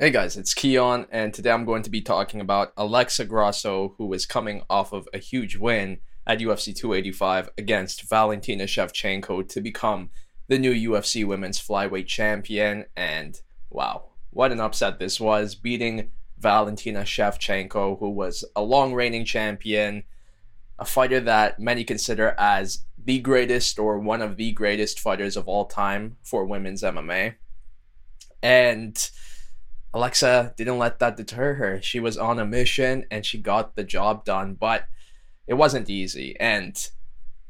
Hey guys, it's Keon, and today I'm going to be talking about Alexa Grasso, who is coming off of a huge win at UFC 285 against Valentina Shevchenko to become the new UFC Women's Flyweight Champion. And wow, what an upset this was, beating Valentina Shevchenko, who was a long reigning champion, a fighter that many consider as the greatest or one of the greatest fighters of all time for women's MMA. And Alexa didn't let that deter her. She was on a mission and she got the job done, but it wasn't easy. And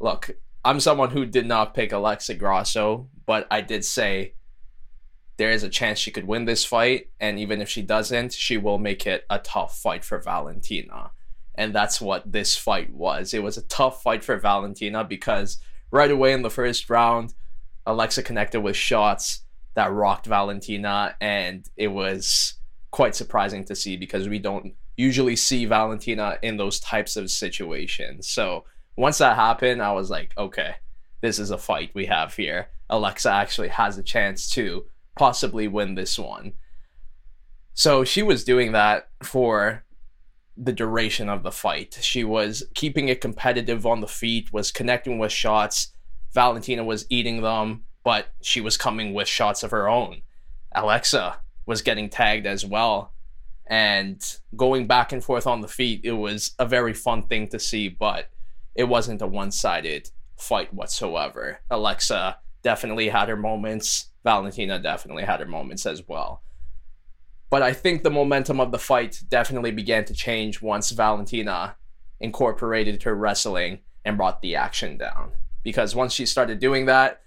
look, I'm someone who did not pick Alexa Grasso, but I did say there is a chance she could win this fight. And even if she doesn't, she will make it a tough fight for Valentina. And that's what this fight was. It was a tough fight for Valentina because right away in the first round, Alexa connected with shots that rocked Valentina, and it was quite surprising to see because we don't usually see Valentina in those types of situations. So once that happened, I was like, okay, this is a fight we have here. Alexa actually has a chance to possibly win this one. So she was doing that for the duration of the fight. She was keeping it competitive on the feet, was connecting with shots. Valentina was eating them but she was coming with shots of her own. Alexa was getting tagged as well. And going back and forth on the feet, it was a very fun thing to see, but it wasn't a one sided fight whatsoever. Alexa definitely had her moments. Valentina definitely had her moments as well. But I think the momentum of the fight definitely began to change once Valentina incorporated her wrestling and brought the action down. Because once she started doing that,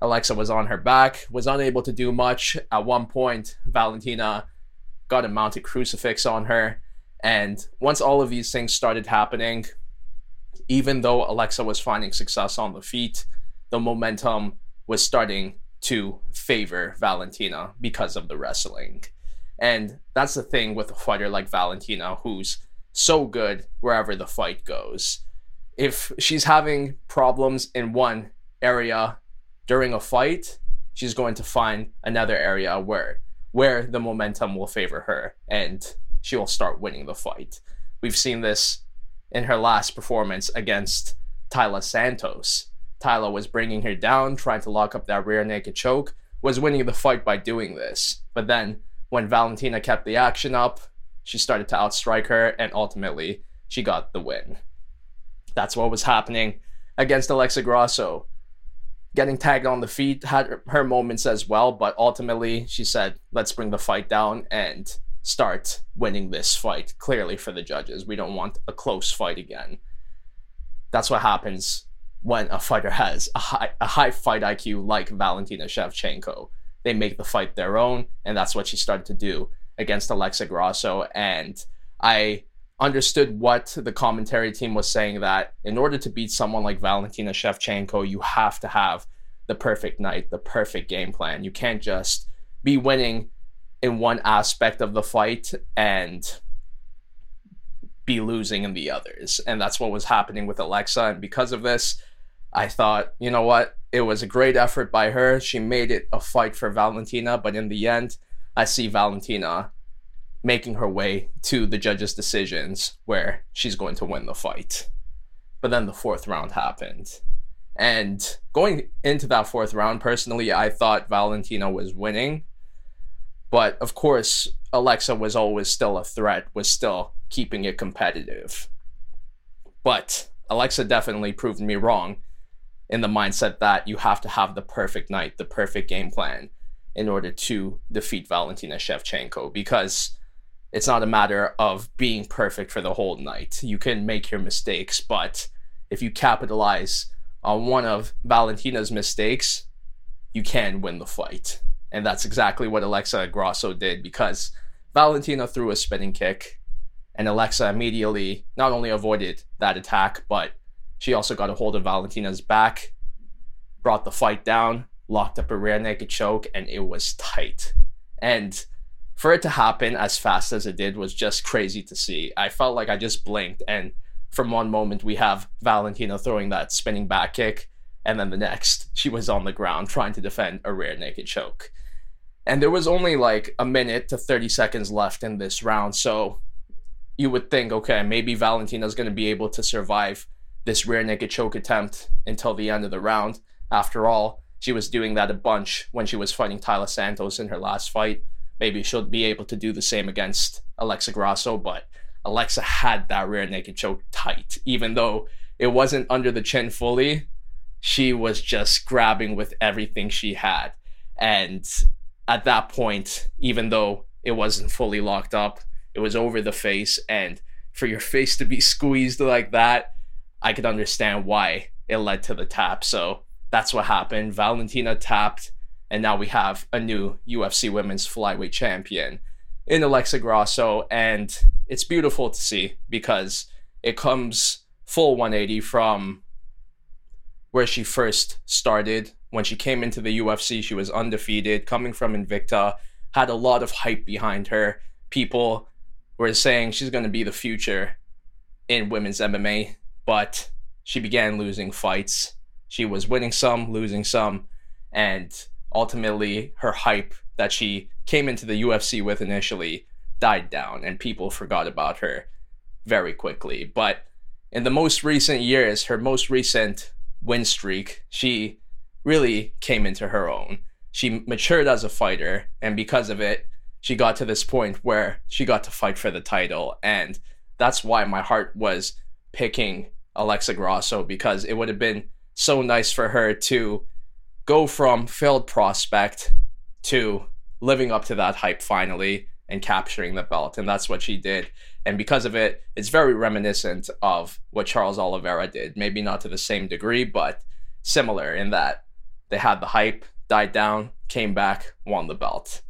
Alexa was on her back, was unable to do much. At one point, Valentina got a mounted crucifix on her. And once all of these things started happening, even though Alexa was finding success on the feet, the momentum was starting to favor Valentina because of the wrestling. And that's the thing with a fighter like Valentina, who's so good wherever the fight goes. If she's having problems in one area during a fight, she's going to find another area where where the momentum will favor her and she will start winning the fight. We've seen this in her last performance against Taila Santos. Taila was bringing her down, trying to lock up that rear naked choke, was winning the fight by doing this. But then, when Valentina kept the action up, she started to outstrike her, and ultimately, she got the win. That's what was happening against Alexa Grasso getting tagged on the feet had her moments as well, but ultimately she said, let's bring the fight down and start winning this fight clearly for the judges. We don't want a close fight again. That's what happens when a fighter has a high, a high fight IQ like Valentina Shevchenko. They make the fight their own, and that's what she started to do against Alexa Grasso. And I understood what the commentary team was saying that in order to beat someone like Valentina Shevchenko, you have to have the perfect night, the perfect game plan. You can't just be winning in one aspect of the fight and be losing in the others. And that's what was happening with Alexa. And because of this, I thought, you know what? It was a great effort by her. She made it a fight for Valentina, but in the end, I see Valentina making her way to the judge's decisions where she's going to win the fight. But then the fourth round happened. And going into that fourth round, personally, I thought Valentina was winning. But of course, Alexa was always still a threat, was still keeping it competitive. But Alexa definitely proved me wrong in the mindset that you have to have the perfect night, the perfect game plan in order to defeat Valentina Shevchenko because it's not a matter of being perfect for the whole night. You can make your mistakes, but if you capitalize on one of Valentina's mistakes, you can win the fight. And that's exactly what Alexa Grasso did because Valentina threw a spinning kick, and Alexa immediately not only avoided that attack, but she also got a hold of Valentina's back, brought the fight down, locked up a rear naked choke, and it was tight. And for it to happen as fast as it did was just crazy to see. I felt like I just blinked, and from one moment we have Valentina throwing that spinning back kick, and then the next she was on the ground trying to defend a rear naked choke. And there was only like a minute to 30 seconds left in this round. So you would think, okay, maybe Valentina's going to be able to survive this rear naked choke attempt until the end of the round. After all, she was doing that a bunch when she was fighting Taila Santos in her last fight. Maybe she'll be able to do the same against Alexa Grasso, but Alexa had that rear naked choke tight. Even though it wasn't under the chin fully, she was just grabbing with everything she had. And at that point, even though it wasn't fully locked up, it was over the face. And for your face to be squeezed like that, I could understand why it led to the tap. So that's what happened. Valentina tapped, and now we have a new UFC women's flyweight champion in Alexa Grasso. And it's beautiful to see because it comes full 180 from where she first started when she came into the UFC, she was undefeated, coming from Invicta, had a lot of hype behind her. People were saying she's going to be the future in women's MMA, but she began losing fights. She was winning some, losing some, and ultimately her hype that she came into the UFC with initially died down and people forgot about her very quickly. But in the most recent years, her most recent win streak, she really came into her own. She matured as a fighter, and because of it, she got to this point where she got to fight for the title. And that's why my heart was picking Alexa Grasso because it would have been so nice for her to go from failed prospect to living up to that hype finally and capturing the belt. And that's what she did. And because of it, it's very reminiscent of what Charles Oliveira did. Maybe not to the same degree, but similar in that they had the hype, died down, came back, won the belt.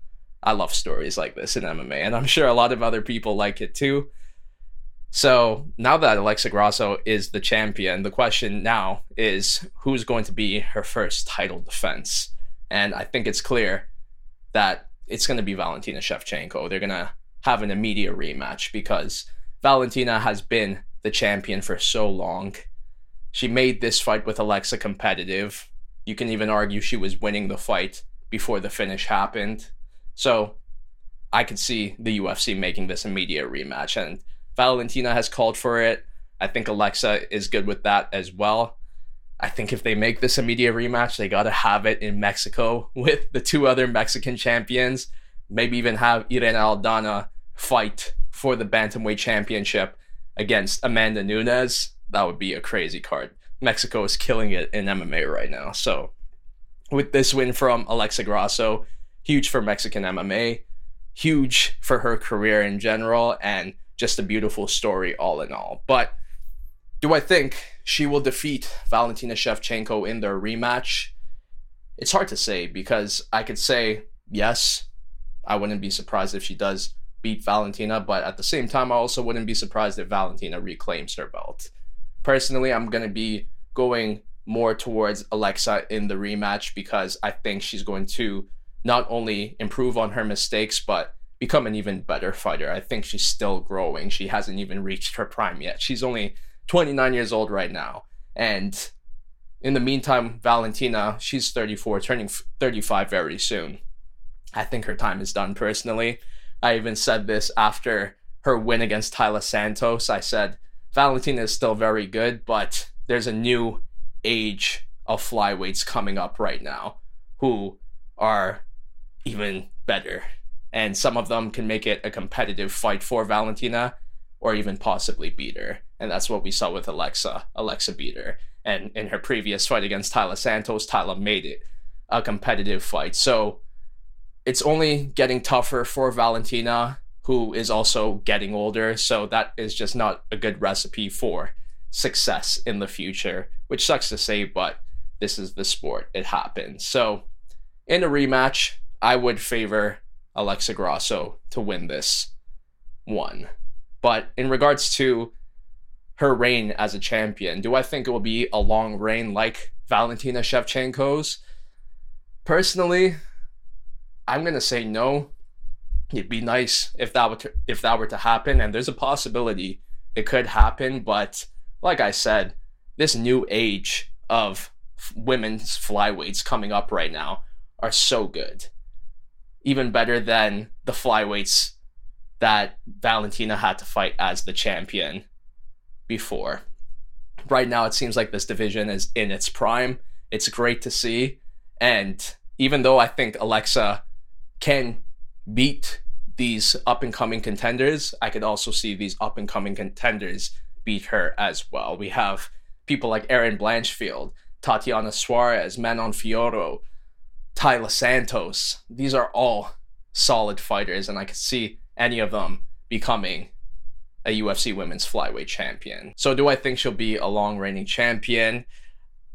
I love stories like this in MMA, and I'm sure a lot of other people like it too. So now that Alexa Grasso is the champion, the question now is who's going to be her first title defense? And I think it's clear that it's going to be Valentina Shevchenko. They're going to have an immediate rematch because Valentina has been the champion for so long. She made this fight with Alexa competitive. You can even argue she was winning the fight before the finish happened. So I could see the UFC making this immediate rematch, and Valentina has called for it. I think Alexa is good with that as well. I think if they make this a media rematch, they got to have it in Mexico with the two other Mexican champions. Maybe even have Irene Aldana fight for the Bantamweight Championship against Amanda Nunes. That would be a crazy card. Mexico is killing it in MMA right now. So, with this win from Alexa Grasso, huge for Mexican MMA, huge for her career in general, and just a beautiful story all in all. But do I think she will defeat Valentina Shevchenko in their rematch? It's hard to say because I could say yes, I wouldn't be surprised if she does beat Valentina, but at the same time, I also wouldn't be surprised if Valentina reclaims her belt personally, I'm going to be going more towards Alexa in the rematch because I think she's going to not only improve on her mistakes, but become an even better fighter. I think she's still growing. She hasn't even reached her prime yet. She's only 29 years old right now. And in the meantime, Valentina, she's 34, turning 35 very soon. I think her time is done personally. I even said this after her win against Taila Santos. I said, Valentina is still very good, but there's a new age of flyweights coming up right now who are even better. And some of them can make it a competitive fight for Valentina or even possibly beat her. And that's what we saw with Alexa. Alexa beat her. And in her previous fight against Taila Santos, Taila made it a competitive fight. So it's only getting tougher for Valentina who is also getting older. So that is just not a good recipe for success in the future, which sucks to say, but this is the sport. It happens. So in a rematch, I would favor Alexa Grasso to win this one. But in regards to her reign as a champion, do I think it will be a long reign like Valentina Shevchenko's? Personally, I'm to say no it'd be nice if that were to, if that were to happen and there's a possibility it could happen but like i said this new age of women's flyweights coming up right now are so good even better than the flyweights that Valentina had to fight as the champion before. Right now, it seems like this division is in its prime. It's great to see. And even though I think Alexa can beat these up and coming contenders, I could also see these up and coming contenders beat her as well. We have people like Erin Blanchfield, Tatiana Suarez, Manon Fiorot, Taila Santos. These are all solid fighters, and I could see any of them becoming a UFC women's flyweight champion. So, do I think she'll be a long reigning champion?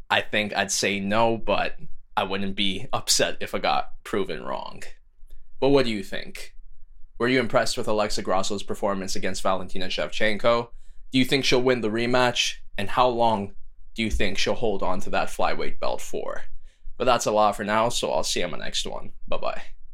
I think I'd say no, but I wouldn't be upset if I got proven wrong. But what do you think? Were you impressed with Alexa Grasso's performance against Valentina Shevchenko? Do you think she'll win the rematch? And how long do you think she'll hold on to that flyweight belt for? But that's a lot for now, so I'll see you on the next one. Bye bye.